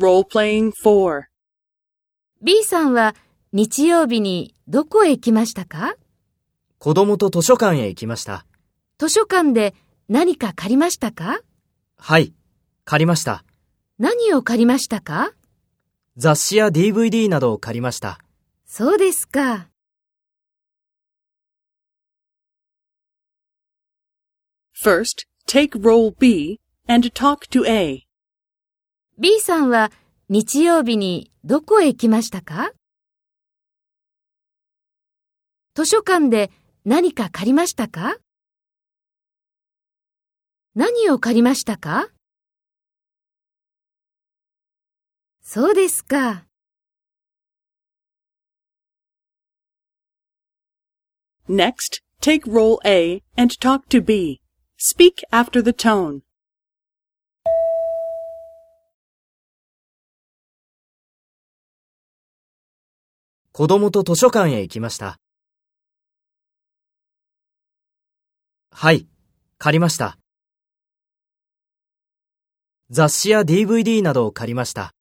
Role-playing 4. B さんは日曜日にどこへ行きましたか？子供と図書館へ行きました。図書館で何か借りましたか？はい、借りました。何を借りましたか？雑誌や DVD などを借りました。そうですか。First, take role B and talk to A. B さんは日曜日にどこへ行きましたか？図書館で何か借りましたか？何を借りましたか？そうですか。Next, take role A and talk to B. Speak after the tone. 子供と図書館へ行きました。はい、借りました。雑誌や DVD などを借りました。